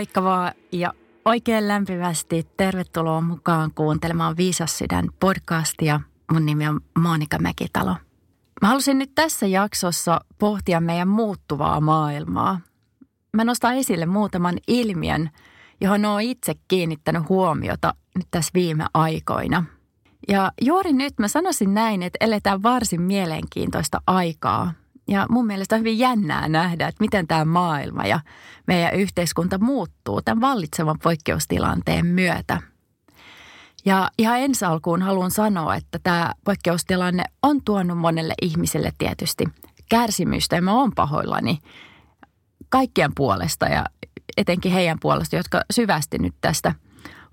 Moikka vaan ja oikein lämpimästi tervetuloa mukaan kuuntelemaan Viisas sydän podcastia. Mun nimi on Monika Mäkitalo. Mä halusin nyt tässä jaksossa pohtia meidän muuttuvaa maailmaa. Mä nostan esille muutaman ilmiön, johon oon itse kiinnittänyt huomiota nyt tässä viime aikoina. Ja juuri nyt mä sanoisin näin, että eletään varsin mielenkiintoista aikaa – ja mun mielestä on hyvin jännää nähdä, että miten tämä maailma ja meidän yhteiskunta muuttuu tämän vallitsevan poikkeustilanteen myötä. Ja ihan ensi alkuun haluan sanoa, että tämä poikkeustilanne on tuonut monelle ihmiselle tietysti kärsimystä ja mä oon pahoillani kaikkien puolesta ja etenkin heidän puolesta, jotka syvästi nyt tästä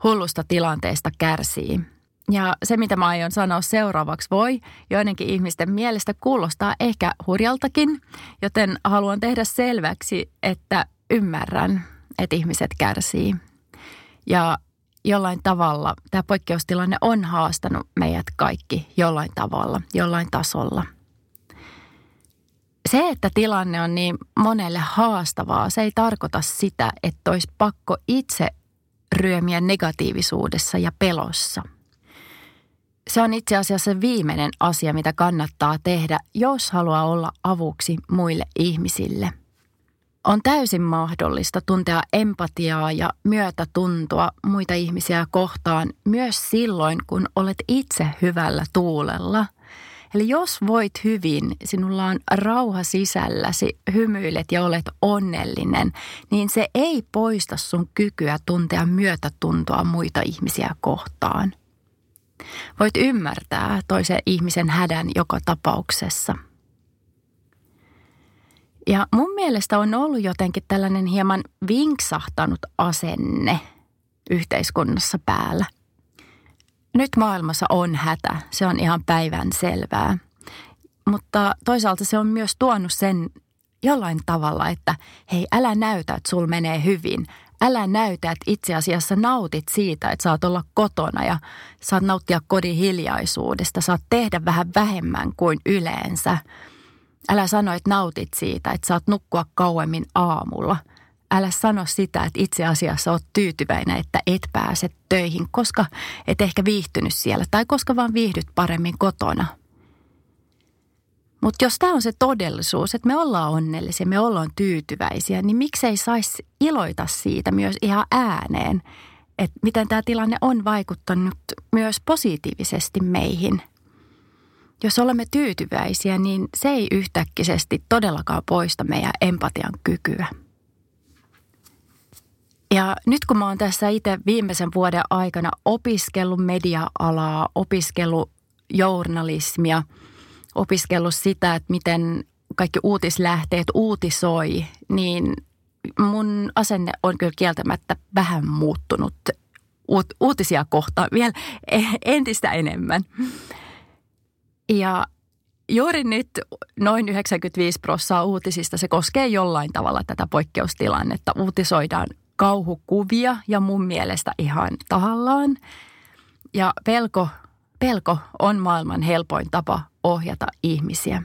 hullusta tilanteesta kärsii. Ja se, mitä mä aion sanoa seuraavaksi, voi joidenkin ihmisten mielestä kuulostaa ehkä hurjaltakin, joten haluan tehdä selväksi, että ymmärrän, että ihmiset kärsii. Ja jollain tavalla tämä poikkeustilanne on haastanut meidät kaikki jollain tavalla, jollain tasolla. Se, että tilanne on niin monelle haastavaa, se ei tarkoita sitä, että olisi pakko itse ryömiä negatiivisuudessa ja pelossa – se on itse asiassa viimeinen asia, mitä kannattaa tehdä, jos haluaa olla avuksi muille ihmisille. On täysin mahdollista tuntea empatiaa ja myötätuntoa muita ihmisiä kohtaan myös silloin, kun olet itse hyvällä tuulella. Eli jos voit hyvin, sinulla on rauha sisälläsi, hymyilet ja olet onnellinen, niin se ei poista sun kykyä tuntea myötätuntoa muita ihmisiä kohtaan – Voit ymmärtää toisen ihmisen hädän joka tapauksessa. Ja mun mielestä on ollut jotenkin tällainen hieman vinksahtanut asenne yhteiskunnassa päällä. Nyt maailmassa on hätä, se on ihan päivän selvää. Mutta toisaalta se on myös tuonut sen jollain tavalla, että hei älä näytä, että sul menee hyvin älä näytä, että itse asiassa nautit siitä, että saat olla kotona ja saat nauttia kodin hiljaisuudesta, saat tehdä vähän vähemmän kuin yleensä. Älä sano, että nautit siitä, että saat nukkua kauemmin aamulla. Älä sano sitä, että itse asiassa oot tyytyväinen, että et pääse töihin, koska et ehkä viihtynyt siellä tai koska vaan viihdyt paremmin kotona – mutta jos tämä on se todellisuus, että me ollaan onnellisia, me ollaan tyytyväisiä, niin miksei saisi iloita siitä myös ihan ääneen, että miten tämä tilanne on vaikuttanut myös positiivisesti meihin. Jos olemme tyytyväisiä, niin se ei yhtäkkisesti todellakaan poista meidän empatian kykyä. Ja nyt kun mä oon tässä itse viimeisen vuoden aikana opiskellut media-alaa, opiskellut journalismia – opiskellut sitä, että miten kaikki uutislähteet uutisoi, niin mun asenne on kyllä kieltämättä vähän muuttunut uutisia kohtaan vielä entistä enemmän. Ja juuri nyt noin 95 prosenttia uutisista se koskee jollain tavalla tätä poikkeustilannetta. Uutisoidaan kauhukuvia ja mun mielestä ihan tahallaan. Ja pelko, pelko on maailman helpoin tapa ohjata ihmisiä.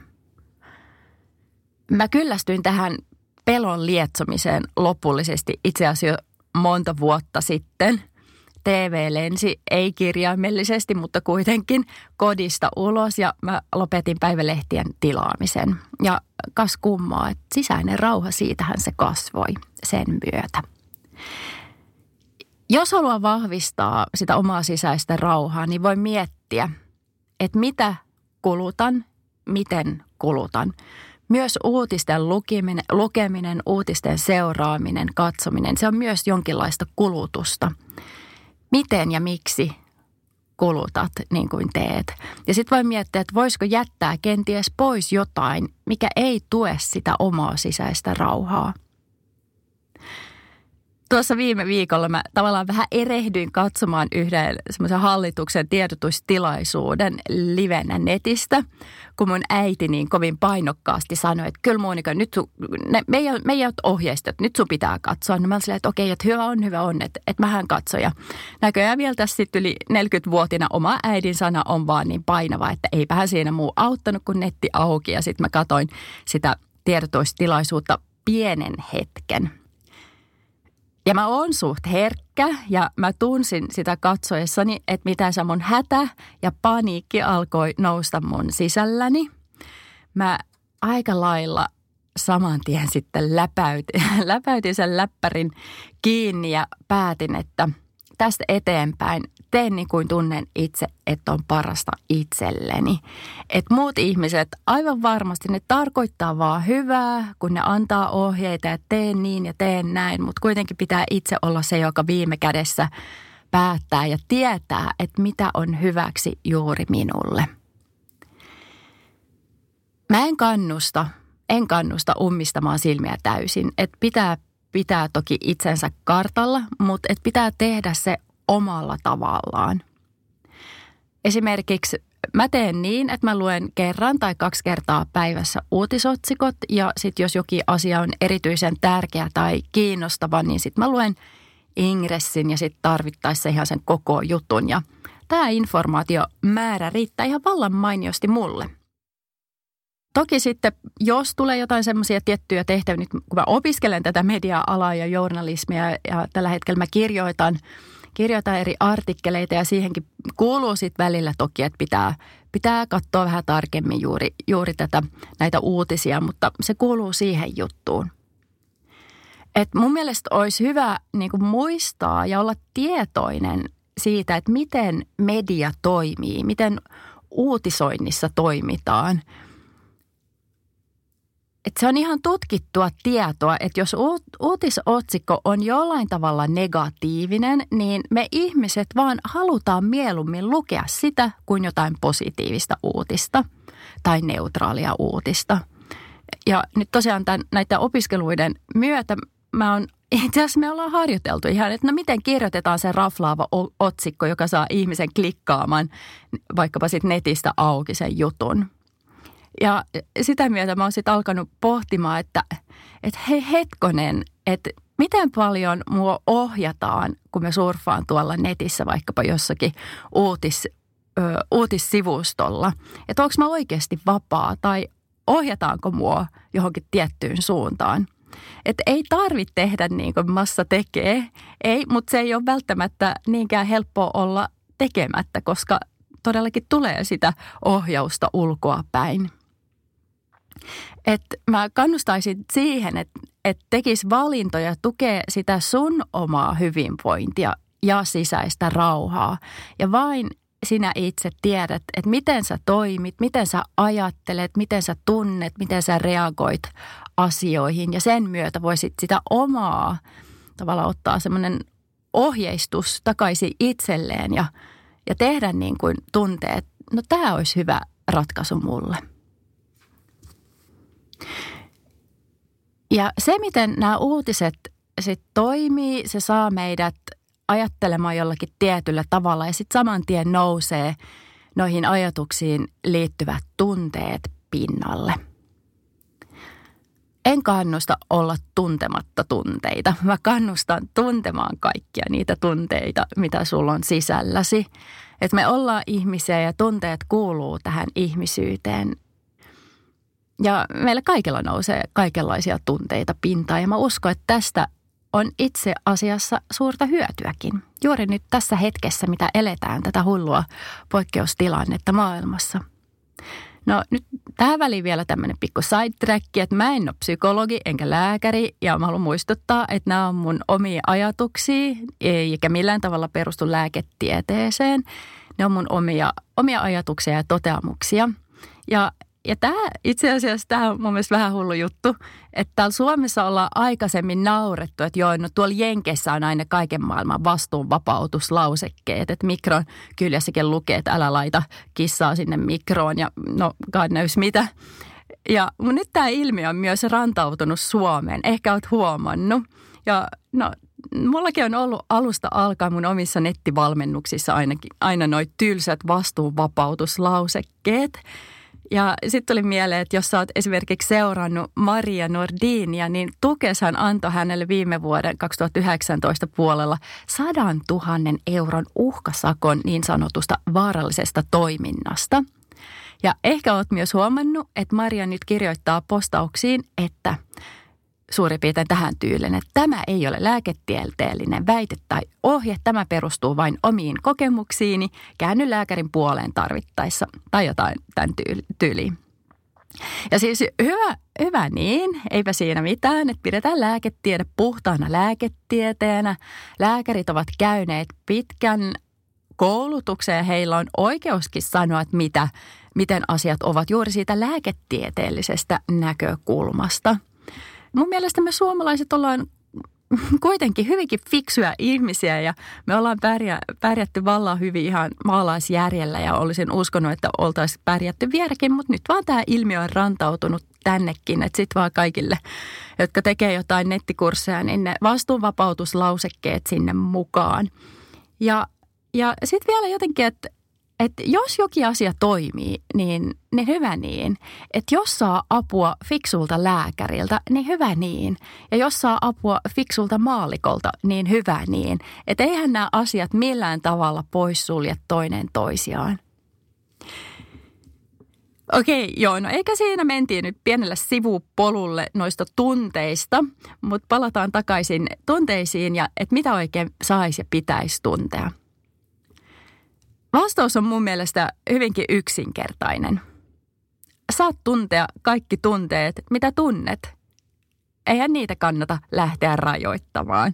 Mä kyllästyin tähän pelon lietsomiseen lopullisesti itse asiassa monta vuotta sitten. TV lensi, ei kirjaimellisesti, mutta kuitenkin kodista ulos ja mä lopetin päivälehtien tilaamisen. Ja kas kummaa, että sisäinen rauha, siitähän se kasvoi sen myötä. Jos haluaa vahvistaa sitä omaa sisäistä rauhaa, niin voi miettiä, että mitä kulutan, miten kulutan. Myös uutisten lukeminen, lukeminen, uutisten seuraaminen, katsominen, se on myös jonkinlaista kulutusta. Miten ja miksi kulutat niin kuin teet. Ja sitten voi miettiä, että voisiko jättää kenties pois jotain, mikä ei tue sitä omaa sisäistä rauhaa. Tuossa viime viikolla mä tavallaan vähän erehdyin katsomaan yhden semmoisen hallituksen tiedotustilaisuuden livenä netistä, kun mun äiti niin kovin painokkaasti sanoi, että kyllä Monika, nyt sun, ne, meidän, meidän ohjeistot, nyt sun pitää katsoa. No mä olin että okei, että hyvä on, hyvä on, että, että mähän katso. Ja näköjään vielä tässä sitten yli 40-vuotina oma äidin sana on vaan niin painava, että eipähän siinä muu auttanut kuin netti auki. Ja sitten mä katoin sitä tiedotustilaisuutta pienen hetken – Ja mä oon suht herkkä ja mä tunsin sitä katsoessani, että mitä se mun hätä ja paniikki alkoi nousta mun sisälläni. Mä aika lailla saman tien sitten läpäytin, läpäytin sen läppärin kiinni ja päätin, että tästä eteenpäin teen niin kuin tunnen itse, että on parasta itselleni. Että muut ihmiset aivan varmasti ne tarkoittaa vaan hyvää, kun ne antaa ohjeita ja teen niin ja teen näin, mutta kuitenkin pitää itse olla se, joka viime kädessä päättää ja tietää, että mitä on hyväksi juuri minulle. Mä en kannusta, en kannusta ummistamaan silmiä täysin. Että pitää pitää toki itsensä kartalla, mutta et pitää tehdä se omalla tavallaan. Esimerkiksi mä teen niin, että mä luen kerran tai kaksi kertaa päivässä uutisotsikot ja sitten jos jokin asia on erityisen tärkeä tai kiinnostava, niin sitten mä luen ingressin ja sitten tarvittaessa ihan sen koko jutun. Ja tämä informaatiomäärä riittää ihan vallan mainiosti mulle – Toki sitten, jos tulee jotain semmoisia tiettyjä tehtäviä, nyt kun mä opiskelen tätä media-alaa ja journalismia ja tällä hetkellä mä kirjoitan, kirjoitan eri artikkeleita ja siihenkin kuuluu sitten välillä toki, että pitää, pitää katsoa vähän tarkemmin juuri, juuri tätä, näitä uutisia, mutta se kuuluu siihen juttuun. Et mun mielestä olisi hyvä niin muistaa ja olla tietoinen siitä, että miten media toimii, miten uutisoinnissa toimitaan – että se on ihan tutkittua tietoa, että jos uutisotsikko on jollain tavalla negatiivinen, niin me ihmiset vaan halutaan mieluummin lukea sitä kuin jotain positiivista uutista tai neutraalia uutista. Ja nyt tosiaan tämän, näiden opiskeluiden myötä mä oon itse asiassa me ollaan harjoiteltu ihan, että no miten kirjoitetaan se raflaava otsikko, joka saa ihmisen klikkaamaan vaikkapa sitten netistä auki sen jutun. Ja sitä myötä mä oon sitten alkanut pohtimaan, että, että hei hetkonen, että miten paljon mua ohjataan, kun me surffaan tuolla netissä vaikkapa jossakin uutis, ö, uutissivustolla. Että onko mä oikeasti vapaa tai ohjataanko mua johonkin tiettyyn suuntaan. Että ei tarvitse tehdä niin kuin massa tekee, ei, mutta se ei ole välttämättä niinkään helppoa olla tekemättä, koska todellakin tulee sitä ohjausta ulkoa päin. Että mä kannustaisin siihen, että, että tekisi valintoja, tukee sitä sun omaa hyvinvointia ja sisäistä rauhaa. Ja vain sinä itse tiedät, että miten sä toimit, miten sä ajattelet, miten sä tunnet, miten sä reagoit asioihin. Ja sen myötä voisit sitä omaa tavallaan ottaa semmoinen ohjeistus takaisin itselleen ja, ja tehdä niin kuin tunteet, no tämä olisi hyvä ratkaisu mulle. Ja se, miten nämä uutiset sitten toimii, se saa meidät ajattelemaan jollakin tietyllä tavalla ja sitten saman tien nousee noihin ajatuksiin liittyvät tunteet pinnalle. En kannusta olla tuntematta tunteita. Mä kannustan tuntemaan kaikkia niitä tunteita, mitä sulla on sisälläsi. Että me ollaan ihmisiä ja tunteet kuuluu tähän ihmisyyteen. Ja meillä kaikilla nousee kaikenlaisia tunteita pintaan ja mä uskon, että tästä on itse asiassa suurta hyötyäkin. Juuri nyt tässä hetkessä, mitä eletään tätä hullua poikkeustilannetta maailmassa. No nyt tähän väliin vielä tämmöinen pikku sidetrack, että mä en ole psykologi enkä lääkäri ja mä haluan muistuttaa, että nämä on mun omia ajatuksia eikä millään tavalla perustu lääketieteeseen. Ne on mun omia, omia ajatuksia ja toteamuksia. Ja ja tämä itse asiassa tämä on mun mielestä vähän hullu juttu, että täällä Suomessa ollaan aikaisemmin naurettu, että joo, no tuolla Jenkessä on aina kaiken maailman vastuunvapautuslausekkeet, että mikron kyljessäkin lukee, että älä laita kissaa sinne mikroon ja no God knows mitä. Ja nyt tämä ilmiö on myös rantautunut Suomeen, ehkä olet huomannut. Ja no mullakin on ollut alusta alkaen mun omissa nettivalmennuksissa ainakin, aina noin tylsät vastuunvapautuslausekkeet – ja sitten tuli mieleen, että jos sä oot esimerkiksi seurannut Maria Nordinia, niin Tukeshan antoi hänelle viime vuoden 2019 puolella sadan tuhannen euron uhkasakon niin sanotusta vaarallisesta toiminnasta. Ja ehkä oot myös huomannut, että Maria nyt kirjoittaa postauksiin, että suurin piirtein tähän tyylin, että tämä ei ole lääketieteellinen väite tai ohje, tämä perustuu vain omiin kokemuksiini, käänny lääkärin puoleen tarvittaessa tai jotain tämän tyyliin. Ja siis hyvä, hyvä niin, eipä siinä mitään, että pidetään lääketiede puhtaana lääketieteenä. Lääkärit ovat käyneet pitkän koulutuksen ja heillä on oikeuskin sanoa, että mitä, miten asiat ovat juuri siitä lääketieteellisestä näkökulmasta. Mun mielestä me suomalaiset ollaan kuitenkin hyvinkin fiksuja ihmisiä ja me ollaan pärjä, pärjätty vallan hyvin ihan maalaisjärjellä ja olisin uskonut, että oltaisiin pärjätty vieläkin, mutta nyt vaan tämä ilmiö on rantautunut tännekin, että sitten vaan kaikille, jotka tekee jotain nettikursseja, niin ne vastuunvapautuslausekkeet sinne mukaan. Ja, ja sitten vielä jotenkin, että että jos jokin asia toimii, niin, niin hyvä niin. Että jos saa apua fiksulta lääkäriltä, niin hyvä niin. Ja jos saa apua fiksulta maalikolta, niin hyvä niin. Että eihän nämä asiat millään tavalla poissulje toinen toisiaan. Okei, joo, no eikä siinä mentiin nyt pienelle sivupolulle noista tunteista, mutta palataan takaisin tunteisiin ja että mitä oikein saisi ja pitäisi tuntea – Vastaus on mun mielestä hyvinkin yksinkertainen. Saat tuntea kaikki tunteet, mitä tunnet. Eihän niitä kannata lähteä rajoittamaan.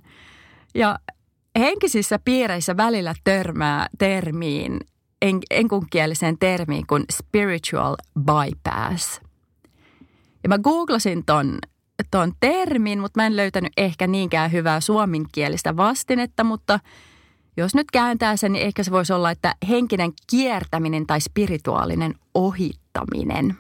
Ja henkisissä piireissä välillä törmää termiin, en, enkunkieliseen termiin kuin spiritual bypass. Ja mä googlasin ton, ton termin, mutta mä en löytänyt ehkä niinkään hyvää suomenkielistä vastinetta, mutta – jos nyt kääntää sen, niin ehkä se voisi olla, että henkinen kiertäminen tai spirituaalinen ohittaminen.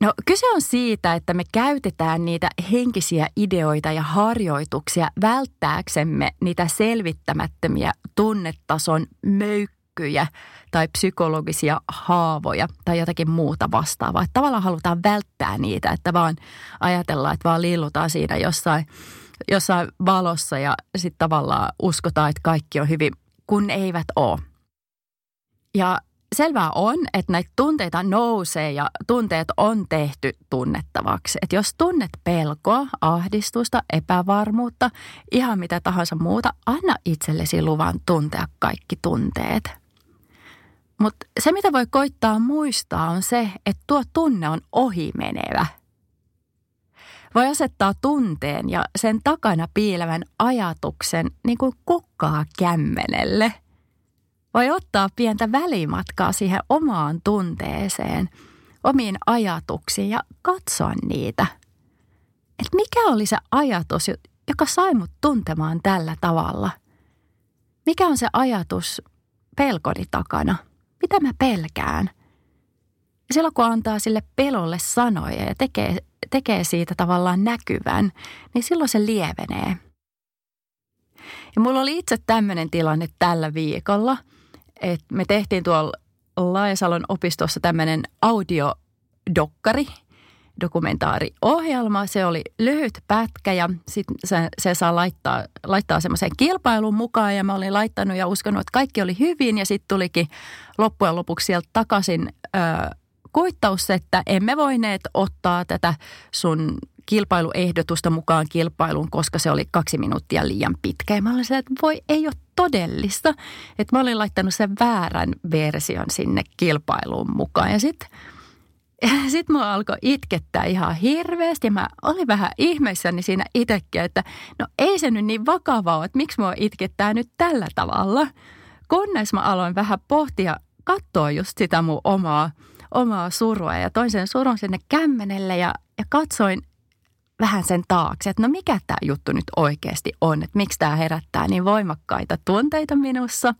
No kyse on siitä, että me käytetään niitä henkisiä ideoita ja harjoituksia välttääksemme niitä selvittämättömiä tunnetason möykkyjä tai psykologisia haavoja tai jotakin muuta vastaavaa. Että tavallaan halutaan välttää niitä, että vaan ajatellaan, että vaan liillutaan siinä jossain – jossain valossa ja sitten tavallaan uskotaan, että kaikki on hyvin, kun eivät ole. Ja selvää on, että näitä tunteita nousee ja tunteet on tehty tunnettavaksi. Että jos tunnet pelkoa, ahdistusta, epävarmuutta, ihan mitä tahansa muuta, anna itsellesi luvan tuntea kaikki tunteet. Mutta se, mitä voi koittaa muistaa, on se, että tuo tunne on ohimenevä – voi asettaa tunteen ja sen takana piilevän ajatuksen niin kuin kukkaa kämmenelle. Voi ottaa pientä välimatkaa siihen omaan tunteeseen, omiin ajatuksiin ja katsoa niitä. Et mikä oli se ajatus, joka sai mut tuntemaan tällä tavalla? Mikä on se ajatus pelkoni takana? Mitä mä pelkään? Silloin kun antaa sille pelolle sanoja ja tekee tekee siitä tavallaan näkyvän, niin silloin se lievenee. Ja mulla oli itse tämmöinen tilanne tällä viikolla, että me tehtiin tuolla Laajasalon opistossa tämmöinen audiodokkari, dokumentaariohjelma. Se oli lyhyt pätkä ja sitten se, se saa laittaa, laittaa semmoiseen kilpailuun mukaan ja mä olin laittanut ja uskonut, että kaikki oli hyvin ja sitten tulikin loppujen lopuksi sieltä takaisin kuittaus, että emme voineet ottaa tätä sun kilpailuehdotusta mukaan kilpailuun, koska se oli kaksi minuuttia liian pitkä. Ja mä olin että voi, ei ole todellista. Että mä olin laittanut sen väärän version sinne kilpailuun mukaan. Ja sitten sit mua alkoi itkettää ihan hirveästi. Mä olin vähän ihmeissäni siinä itsekin, että no ei se nyt niin vakavaa että miksi mua itkettää nyt tällä tavalla. Kunnes mä aloin vähän pohtia, katsoa just sitä mun omaa omaa surua ja toin sen surun sinne kämmenelle ja, ja katsoin vähän sen taakse, että no mikä tämä juttu nyt oikeasti on, että miksi tämä herättää niin voimakkaita tunteita minussa.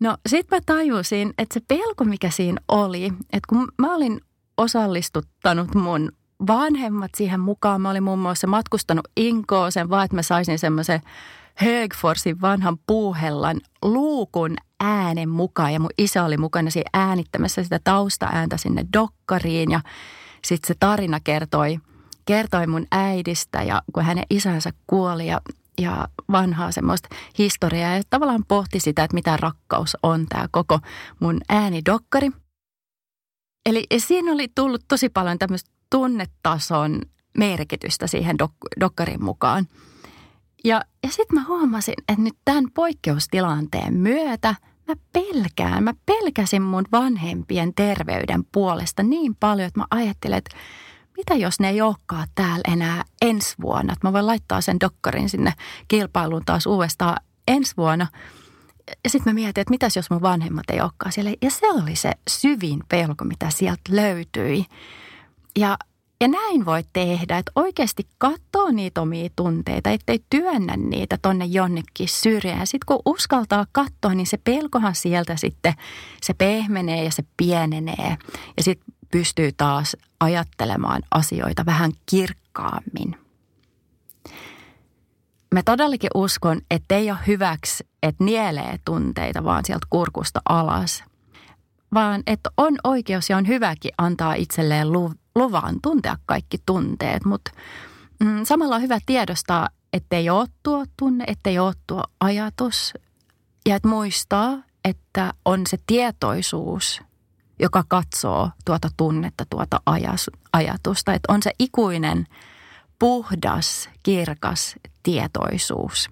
No sitten mä tajusin, että se pelko mikä siinä oli, että kun mä olin osallistuttanut mun vanhemmat siihen mukaan, mä olin muun muassa matkustanut Inkoo sen vaan, että mä saisin semmoisen Högforsin vanhan puuhellan luukun äänen mukaan. Ja mun isä oli mukana siinä äänittämässä sitä taustaääntä sinne dokkariin. Ja sitten se tarina kertoi, kertoi mun äidistä ja kun hänen isänsä kuoli ja, ja vanhaa semmoista historiaa. Ja tavallaan pohti sitä, että mitä rakkaus on tämä koko mun äänidokkari. Eli siinä oli tullut tosi paljon tämmöistä tunnetason merkitystä siihen dok- dokkarin mukaan. Ja, ja sitten mä huomasin, että nyt tämän poikkeustilanteen myötä mä pelkään. Mä pelkäsin mun vanhempien terveyden puolesta niin paljon, että mä ajattelin, että mitä jos ne ei olekaan täällä enää ensi vuonna. Että mä voin laittaa sen dokkarin sinne kilpailuun taas uudestaan ensi vuonna. Ja sitten mä mietin, että mitäs jos mun vanhemmat ei olekaan siellä. Ja se oli se syvin pelko, mitä sieltä löytyi. Ja ja näin voi tehdä, että oikeasti katsoo niitä omia tunteita, ettei työnnä niitä tonne jonnekin syrjään. Sitten kun uskaltaa katsoa, niin se pelkohan sieltä sitten, se pehmenee ja se pienenee. Ja sitten pystyy taas ajattelemaan asioita vähän kirkkaammin. Mä todellakin uskon, että ei ole hyväksi, että nielee tunteita vaan sieltä kurkusta alas, vaan että on oikeus ja on hyväkin antaa itselleen luvan tuntea kaikki tunteet, mutta mm, samalla on hyvä tiedostaa, ettei ole tuo tunne, ettei ole tuo ajatus ja että muistaa, että on se tietoisuus, joka katsoo tuota tunnetta, tuota ajas, ajatusta, että on se ikuinen, puhdas, kirkas tietoisuus.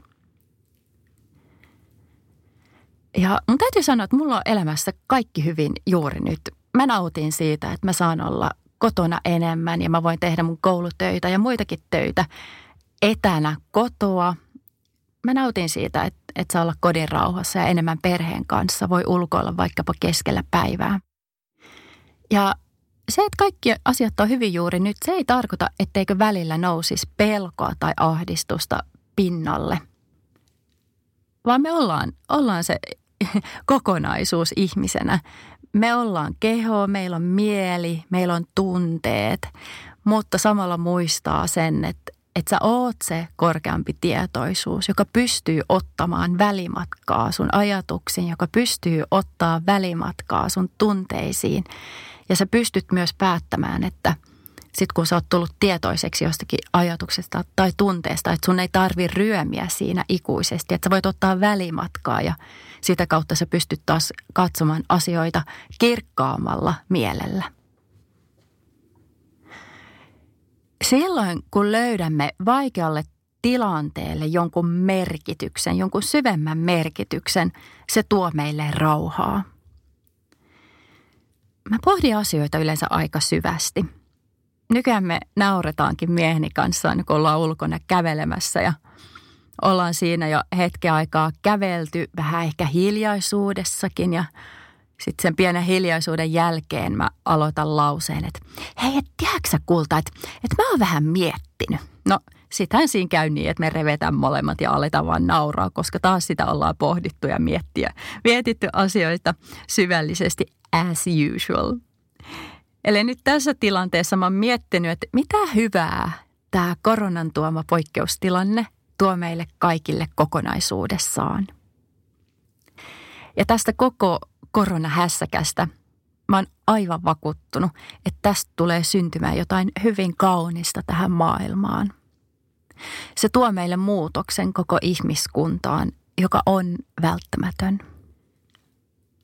Ja mun täytyy sanoa, että mulla on elämässä kaikki hyvin juuri nyt. Mä nautin siitä, että mä saan olla kotona enemmän ja mä voin tehdä mun koulutöitä ja muitakin töitä etänä kotoa. Mä nautin siitä, että, että saa olla kodin rauhassa ja enemmän perheen kanssa. Voi ulkoilla vaikkapa keskellä päivää. Ja se, että kaikki asiat on hyvin juuri nyt, se ei tarkoita, etteikö välillä nousisi pelkoa tai ahdistusta pinnalle. Vaan me ollaan, ollaan se kokonaisuus ihmisenä. Me ollaan keho, meillä on mieli, meillä on tunteet, mutta samalla muistaa sen, että, että sä oot se korkeampi tietoisuus, joka pystyy ottamaan välimatkaa sun ajatuksiin, joka pystyy ottaa välimatkaa sun tunteisiin. Ja sä pystyt myös päättämään, että – sitten kun sä oot tullut tietoiseksi jostakin ajatuksesta tai tunteesta, että sun ei tarvi ryömiä siinä ikuisesti, että sä voit ottaa välimatkaa ja sitä kautta sä pystyt taas katsomaan asioita kirkkaammalla mielellä. Silloin kun löydämme vaikealle tilanteelle jonkun merkityksen, jonkun syvemmän merkityksen, se tuo meille rauhaa. Mä pohdin asioita yleensä aika syvästi – nykyään me nauretaankin mieheni kanssa, kun ollaan ulkona kävelemässä ja ollaan siinä jo hetken aikaa kävelty, vähän ehkä hiljaisuudessakin ja sitten sen pienen hiljaisuuden jälkeen mä aloitan lauseen, että hei, et tiedätkö kulta, että, että mä oon vähän miettinyt. No, sitähän siinä käy niin, että me revetään molemmat ja aletaan vaan nauraa, koska taas sitä ollaan pohdittu ja miettiä, mietitty asioita syvällisesti as usual. Eli nyt tässä tilanteessa mä oon miettinyt, että mitä hyvää tämä koronan tuoma poikkeustilanne tuo meille kaikille kokonaisuudessaan. Ja tästä koko koronahässäkästä mä oon aivan vakuuttunut, että tästä tulee syntymään jotain hyvin kaunista tähän maailmaan. Se tuo meille muutoksen koko ihmiskuntaan, joka on välttämätön.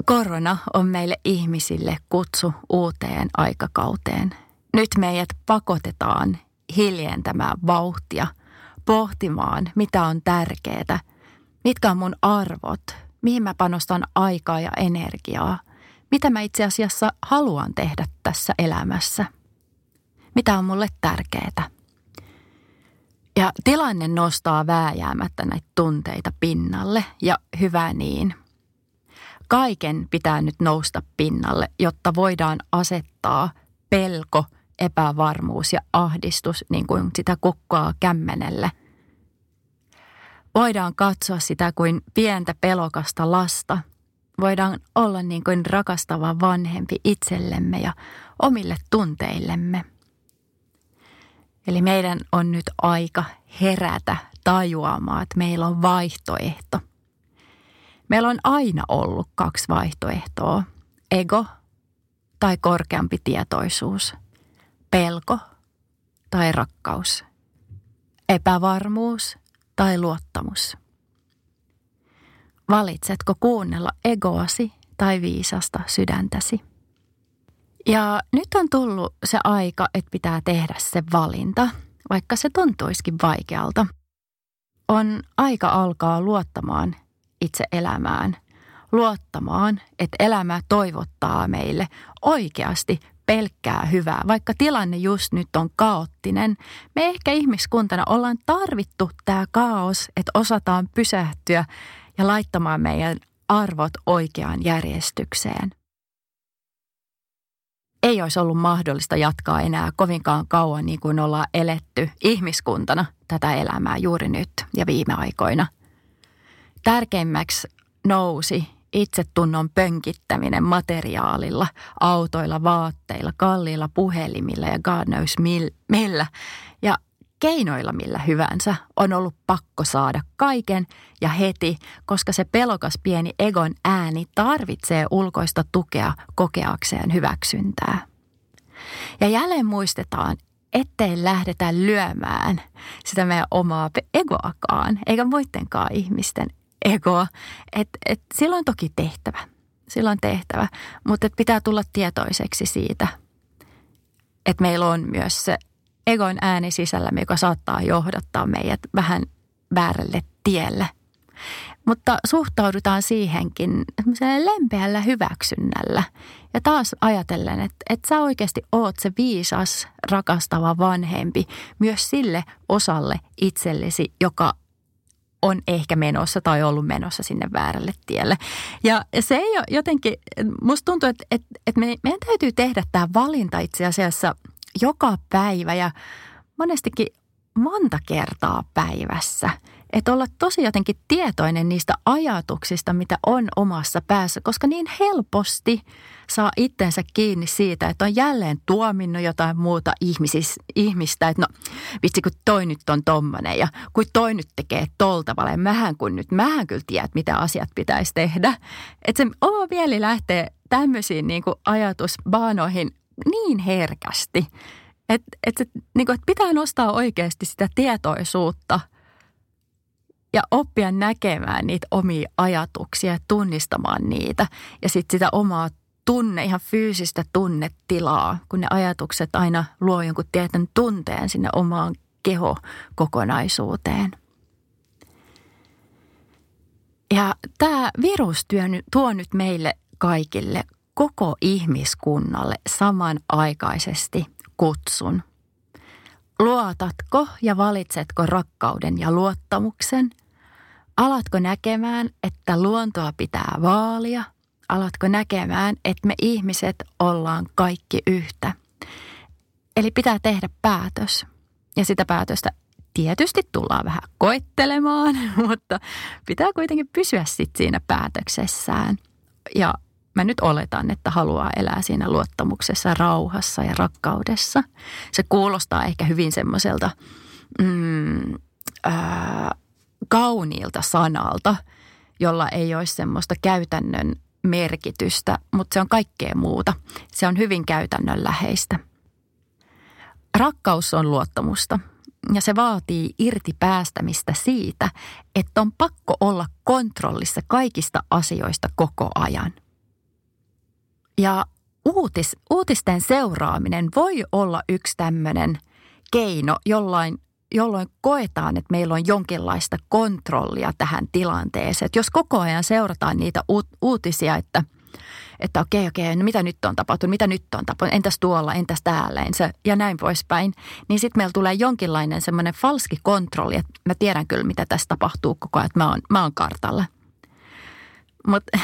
Korona on meille ihmisille kutsu uuteen aikakauteen. Nyt meidät pakotetaan hiljentämään vauhtia, pohtimaan, mitä on tärkeää, mitkä on mun arvot, mihin mä panostan aikaa ja energiaa, mitä mä itse asiassa haluan tehdä tässä elämässä, mitä on mulle tärkeää. Ja tilanne nostaa vääjäämättä näitä tunteita pinnalle ja hyvä niin – kaiken pitää nyt nousta pinnalle, jotta voidaan asettaa pelko, epävarmuus ja ahdistus niin kuin sitä kukkaa kämmenelle. Voidaan katsoa sitä kuin pientä pelokasta lasta. Voidaan olla niin kuin rakastava vanhempi itsellemme ja omille tunteillemme. Eli meidän on nyt aika herätä tajuamaan, että meillä on vaihtoehto – Meillä on aina ollut kaksi vaihtoehtoa. Ego tai korkeampi tietoisuus. Pelko tai rakkaus. Epävarmuus tai luottamus. Valitsetko kuunnella egoasi tai viisasta sydäntäsi? Ja nyt on tullut se aika, että pitää tehdä se valinta, vaikka se tuntuisikin vaikealta. On aika alkaa luottamaan itse elämään. Luottamaan, että elämä toivottaa meille oikeasti pelkkää hyvää, vaikka tilanne just nyt on kaoottinen. Me ehkä ihmiskuntana ollaan tarvittu tämä kaos, että osataan pysähtyä ja laittamaan meidän arvot oikeaan järjestykseen. Ei olisi ollut mahdollista jatkaa enää kovinkaan kauan niin kuin ollaan eletty ihmiskuntana tätä elämää juuri nyt ja viime aikoina. Tärkeimmäksi nousi itsetunnon pönkittäminen materiaalilla, autoilla, vaatteilla, kalliilla puhelimilla ja God knows millä. Ja keinoilla millä hyvänsä on ollut pakko saada kaiken ja heti, koska se pelokas pieni egon ääni tarvitsee ulkoista tukea kokeakseen hyväksyntää. Ja jälleen muistetaan, ettei lähdetä lyömään sitä meidän omaa egoakaan, eikä muidenkaan ihmisten egoa. Et, et silloin toki tehtävä. Silloin tehtävä, mutta pitää tulla tietoiseksi siitä, että meillä on myös se egon ääni sisällä, joka saattaa johdattaa meidät vähän väärälle tielle. Mutta suhtaudutaan siihenkin lempeällä hyväksynnällä. Ja taas ajatellen, että, että sä oikeasti oot se viisas, rakastava vanhempi myös sille osalle itsellesi, joka on ehkä menossa tai ollut menossa sinne väärälle tielle. Ja se ei ole jotenkin, musta tuntuu, että, että, että meidän täytyy tehdä tämä valinta itse asiassa joka päivä ja monestikin monta kertaa päivässä – että olla tosi jotenkin tietoinen niistä ajatuksista, mitä on omassa päässä, koska niin helposti saa itsensä kiinni siitä, että on jälleen tuominnut jotain muuta ihmisis, ihmistä, että no vitsi kun toi nyt on tommonen ja kun toi nyt tekee tolta tavalla, mähän kun nyt, mähän kyllä tiedät, mitä asiat pitäisi tehdä. Että se oma mieli lähtee tämmöisiin niin kuin ajatusbaanoihin niin herkästi, että, että, niin kuin, että pitää nostaa oikeasti sitä tietoisuutta – ja oppia näkemään niitä omia ajatuksia ja tunnistamaan niitä. Ja sitten sitä omaa tunne, ihan fyysistä tunnetilaa, kun ne ajatukset aina luo jonkun tietyn tunteen sinne omaan kehokokonaisuuteen. Ja tämä virus tuo nyt meille kaikille, koko ihmiskunnalle samanaikaisesti kutsun. Luotatko ja valitsetko rakkauden ja luottamuksen – Alatko näkemään, että luontoa pitää vaalia? Alatko näkemään, että me ihmiset ollaan kaikki yhtä? Eli pitää tehdä päätös. Ja sitä päätöstä tietysti tullaan vähän koettelemaan, mutta pitää kuitenkin pysyä sit siinä päätöksessään. Ja mä nyt oletan, että haluaa elää siinä luottamuksessa, rauhassa ja rakkaudessa. Se kuulostaa ehkä hyvin semmoiselta mm, kauniilta sanalta, jolla ei olisi semmoista käytännön merkitystä, mutta se on kaikkea muuta. Se on hyvin käytännönläheistä. Rakkaus on luottamusta ja se vaatii irti päästämistä siitä, että on pakko olla kontrollissa kaikista asioista koko ajan. Ja uutis, uutisten seuraaminen voi olla yksi tämmöinen keino jollain jolloin koetaan, että meillä on jonkinlaista kontrollia tähän tilanteeseen. Että jos koko ajan seurataan niitä uutisia, että, että okei, okei, no mitä nyt on tapahtunut, mitä nyt on tapahtunut, entäs tuolla, entäs täällä, ensä, ja näin poispäin, niin sitten meillä tulee jonkinlainen semmoinen falski kontrolli, että mä tiedän kyllä, mitä tässä tapahtuu koko ajan, että mä oon, mä oon kartalla. Mutta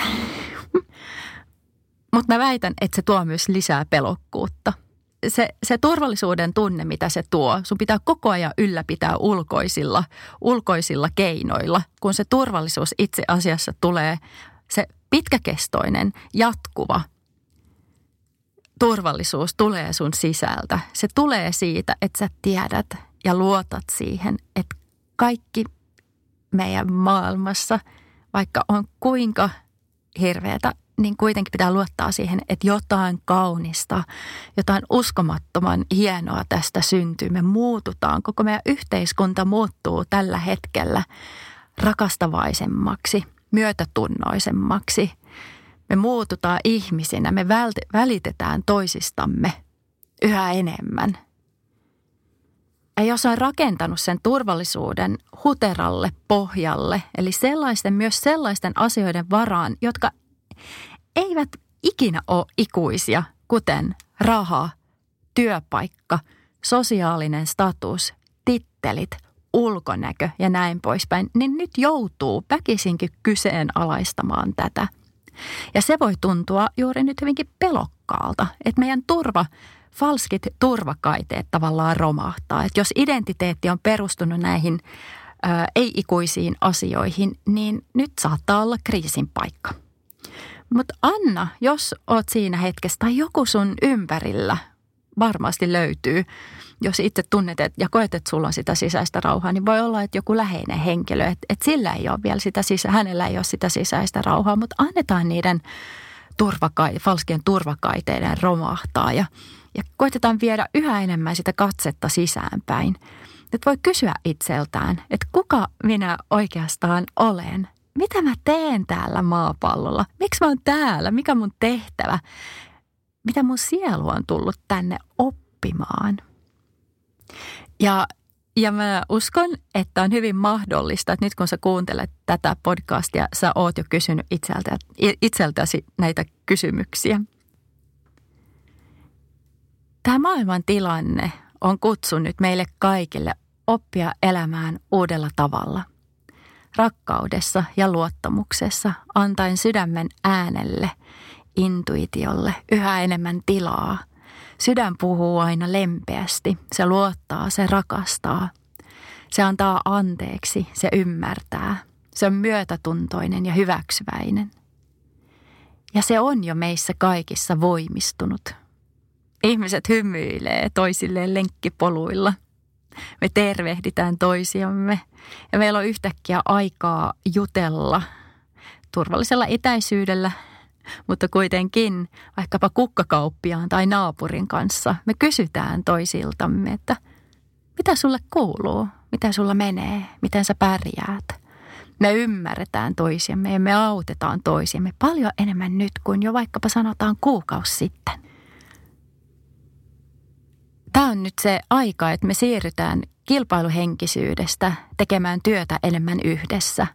mut mä väitän, että se tuo myös lisää pelokkuutta – se, se turvallisuuden tunne, mitä se tuo, sun pitää koko ajan ylläpitää ulkoisilla, ulkoisilla keinoilla, kun se turvallisuus itse asiassa tulee, se pitkäkestoinen, jatkuva turvallisuus tulee sun sisältä. Se tulee siitä, että sä tiedät ja luotat siihen, että kaikki meidän maailmassa, vaikka on kuinka hirveätä niin kuitenkin pitää luottaa siihen, että jotain kaunista, jotain uskomattoman hienoa tästä syntyy. Me muututaan, koko meidän yhteiskunta muuttuu tällä hetkellä rakastavaisemmaksi, myötätunnoisemmaksi. Me muututaan ihmisinä, me välitetään toisistamme yhä enemmän. Ja jos on rakentanut sen turvallisuuden huteralle pohjalle, eli sellaisten, myös sellaisten asioiden varaan, jotka eivät ikinä ole ikuisia, kuten raha, työpaikka, sosiaalinen status, tittelit, ulkonäkö ja näin poispäin, niin nyt joutuu väkisinkin kyseenalaistamaan tätä. Ja se voi tuntua juuri nyt hyvinkin pelokkaalta, että meidän turva, falskit turvakaiteet tavallaan romahtaa. Että jos identiteetti on perustunut näihin ei-ikuisiin asioihin, niin nyt saattaa olla kriisin paikka. Mutta Anna, jos oot siinä hetkessä tai joku sun ympärillä varmasti löytyy, jos itse tunnet et, ja koet, että sulla on sitä sisäistä rauhaa, niin voi olla, että joku läheinen henkilö, että, että sillä ei ole vielä sitä sisä, hänellä ei ole sitä sisäistä rauhaa, mutta annetaan niiden turvakai, falskien turvakaiteiden romahtaa ja, ja koitetaan viedä yhä enemmän sitä katsetta sisäänpäin. Että voi kysyä itseltään, että kuka minä oikeastaan olen – mitä mä teen täällä maapallolla? Miksi mä oon täällä? Mikä mun tehtävä? Mitä mun sielu on tullut tänne oppimaan? Ja, ja mä uskon, että on hyvin mahdollista, että nyt kun sä kuuntelet tätä podcastia, sä oot jo kysynyt itseltä, itseltäsi näitä kysymyksiä. Tämä maailman tilanne on kutsunut meille kaikille oppia elämään uudella tavalla – rakkaudessa ja luottamuksessa, antaen sydämen äänelle, intuitiolle yhä enemmän tilaa. Sydän puhuu aina lempeästi, se luottaa, se rakastaa. Se antaa anteeksi, se ymmärtää. Se on myötätuntoinen ja hyväksyväinen. Ja se on jo meissä kaikissa voimistunut. Ihmiset hymyilee toisilleen lenkkipoluilla – me tervehditään toisiamme. Ja meillä on yhtäkkiä aikaa jutella turvallisella etäisyydellä, mutta kuitenkin vaikkapa kukkakauppiaan tai naapurin kanssa. Me kysytään toisiltamme, että mitä sulle kuuluu, mitä sulla menee, miten sä pärjäät. Me ymmärretään toisiamme ja me autetaan toisiamme paljon enemmän nyt kuin jo vaikkapa sanotaan kuukausi sitten tämä on nyt se aika, että me siirrytään kilpailuhenkisyydestä tekemään työtä enemmän yhdessä.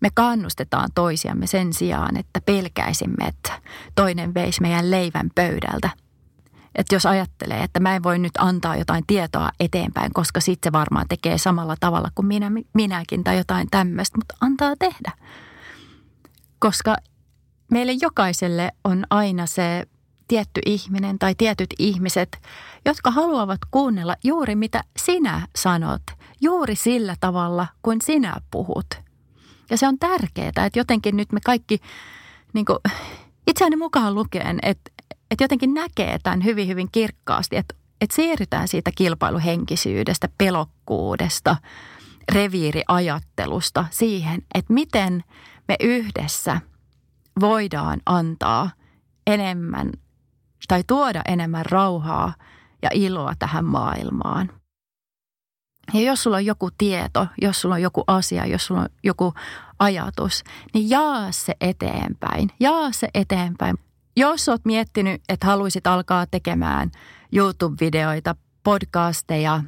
Me kannustetaan toisiamme sen sijaan, että pelkäisimme, että toinen veisi meidän leivän pöydältä. Että jos ajattelee, että mä en voi nyt antaa jotain tietoa eteenpäin, koska sitten se varmaan tekee samalla tavalla kuin minä, minäkin tai jotain tämmöistä, mutta antaa tehdä. Koska meille jokaiselle on aina se tietty ihminen tai tietyt ihmiset, jotka haluavat kuunnella juuri mitä sinä sanot, juuri sillä tavalla kuin sinä puhut. Ja se on tärkeää, että jotenkin nyt me kaikki niin kuin, itseäni mukaan lukeen, että, että jotenkin näkee tämän hyvin, hyvin kirkkaasti, että, että siirrytään siitä kilpailuhenkisyydestä, pelokkuudesta, reviiriajattelusta siihen, että miten me yhdessä voidaan antaa enemmän tai tuoda enemmän rauhaa ja iloa tähän maailmaan. Ja jos sulla on joku tieto, jos sulla on joku asia, jos sulla on joku ajatus, niin jaa se eteenpäin. Jaa se eteenpäin. Jos oot miettinyt, että haluaisit alkaa tekemään YouTube-videoita, podcasteja,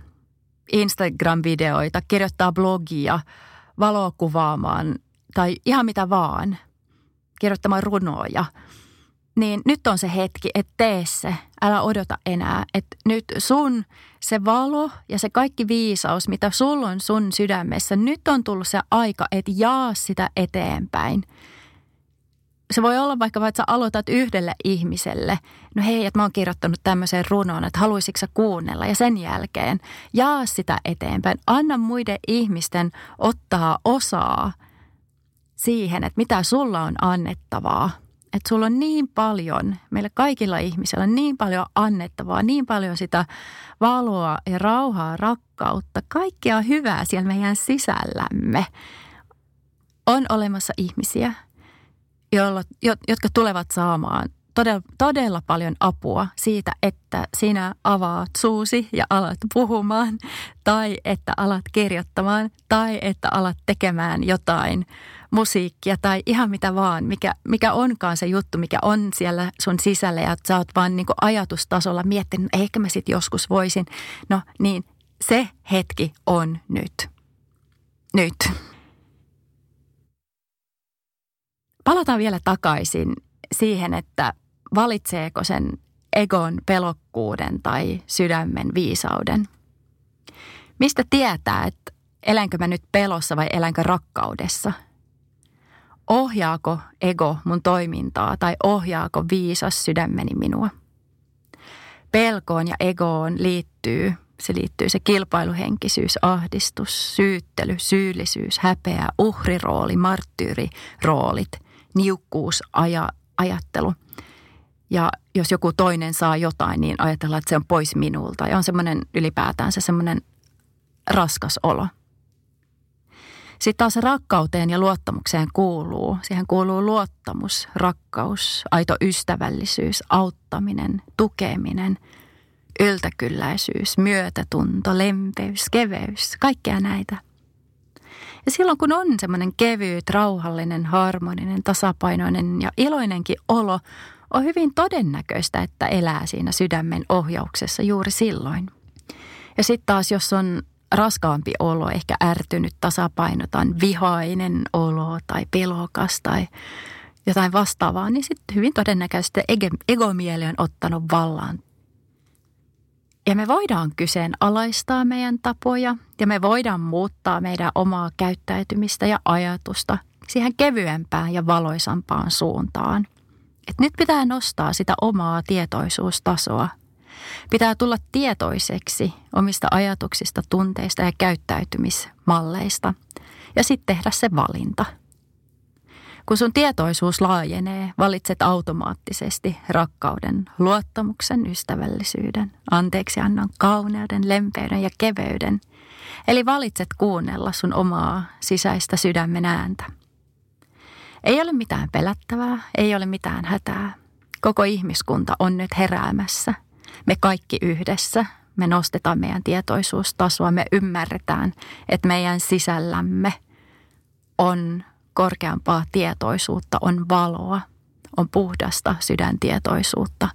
Instagram-videoita, kirjoittaa blogia, valokuvaamaan tai ihan mitä vaan, kirjoittamaan runoja – niin nyt on se hetki, että tee se. Älä odota enää. Että nyt sun se valo ja se kaikki viisaus, mitä sulla on sun sydämessä, nyt on tullut se aika, että jaa sitä eteenpäin. Se voi olla vaikka, että sä aloitat yhdelle ihmiselle. No hei, että mä oon kirjoittanut tämmöisen runon, että haluaisitko sä kuunnella? Ja sen jälkeen jaa sitä eteenpäin. Anna muiden ihmisten ottaa osaa siihen, että mitä sulla on annettavaa – että sulla on niin paljon, meillä kaikilla ihmisillä on niin paljon annettavaa, niin paljon sitä valoa ja rauhaa, rakkautta, kaikkea hyvää siellä meidän sisällämme. On olemassa ihmisiä, joilla, jotka tulevat saamaan todella, todella paljon apua siitä, että sinä avaat suusi ja alat puhumaan tai että alat kirjoittamaan tai että alat tekemään jotain musiikkia tai ihan mitä vaan, mikä, mikä onkaan se juttu, mikä on siellä sun sisällä ja sä oot vaan niin ajatustasolla miettinyt, ehkä mä sit joskus voisin. No niin, se hetki on nyt. Nyt. Palataan vielä takaisin siihen, että valitseeko sen egon pelokkuuden tai sydämen viisauden. Mistä tietää, että elänkö mä nyt pelossa vai elänkö rakkaudessa? Ohjaako ego mun toimintaa tai ohjaako viisas sydämeni minua? Pelkoon ja egoon liittyy, se liittyy se kilpailuhenkisyys, ahdistus, syyttely, syyllisyys, häpeä, uhrirooli, marttyyriroolit, niukkuus, aja, ajattelu. Ja jos joku toinen saa jotain, niin ajatellaan, että se on pois minulta. Ja on semmoinen ylipäätään se semmoinen raskas olo. Sitten taas rakkauteen ja luottamukseen kuuluu. Siihen kuuluu luottamus, rakkaus, aito ystävällisyys, auttaminen, tukeminen, yltäkylläisyys, myötätunto, lempeys, keveys, kaikkea näitä – ja silloin kun on semmoinen kevyt, rauhallinen, harmoninen, tasapainoinen ja iloinenkin olo, on hyvin todennäköistä, että elää siinä sydämen ohjauksessa juuri silloin. Ja sitten taas, jos on raskaampi olo, ehkä ärtynyt, tasapainotan, vihainen olo tai pelokas tai jotain vastaavaa, niin sitten hyvin todennäköisesti egomieli on ottanut vallan ja me voidaan kyseenalaistaa meidän tapoja ja me voidaan muuttaa meidän omaa käyttäytymistä ja ajatusta siihen kevyempään ja valoisampaan suuntaan. Et nyt pitää nostaa sitä omaa tietoisuustasoa. Pitää tulla tietoiseksi omista ajatuksista, tunteista ja käyttäytymismalleista ja sitten tehdä se valinta – kun sun tietoisuus laajenee, valitset automaattisesti rakkauden, luottamuksen, ystävällisyyden, anteeksiannon, kauneuden, lempeyden ja keveyden. Eli valitset kuunnella sun omaa sisäistä sydämen ääntä. Ei ole mitään pelättävää, ei ole mitään hätää. Koko ihmiskunta on nyt heräämässä. Me kaikki yhdessä, me nostetaan meidän tietoisuustasoa, me ymmärretään, että meidän sisällämme on korkeampaa tietoisuutta, on valoa, on puhdasta sydäntietoisuutta.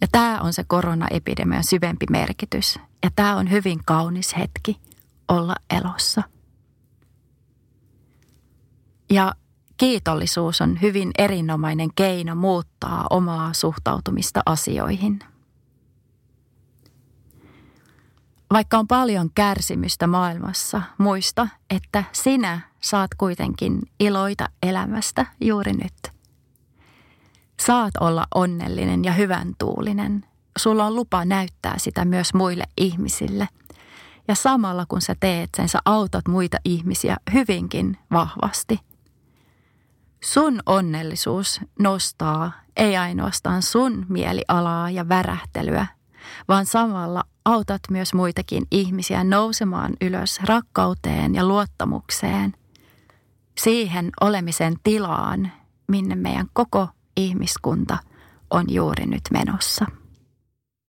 Ja tämä on se koronaepidemian syvempi merkitys. Ja tämä on hyvin kaunis hetki olla elossa. Ja kiitollisuus on hyvin erinomainen keino muuttaa omaa suhtautumista asioihin – Vaikka on paljon kärsimystä maailmassa, muista, että sinä saat kuitenkin iloita elämästä juuri nyt. Saat olla onnellinen ja hyvän tuulinen. Sulla on lupa näyttää sitä myös muille ihmisille. Ja samalla kun sä teet sen, sä autat muita ihmisiä hyvinkin vahvasti. Sun onnellisuus nostaa ei ainoastaan sun mielialaa ja värähtelyä, vaan samalla autat myös muitakin ihmisiä nousemaan ylös rakkauteen ja luottamukseen, siihen olemisen tilaan, minne meidän koko ihmiskunta on juuri nyt menossa.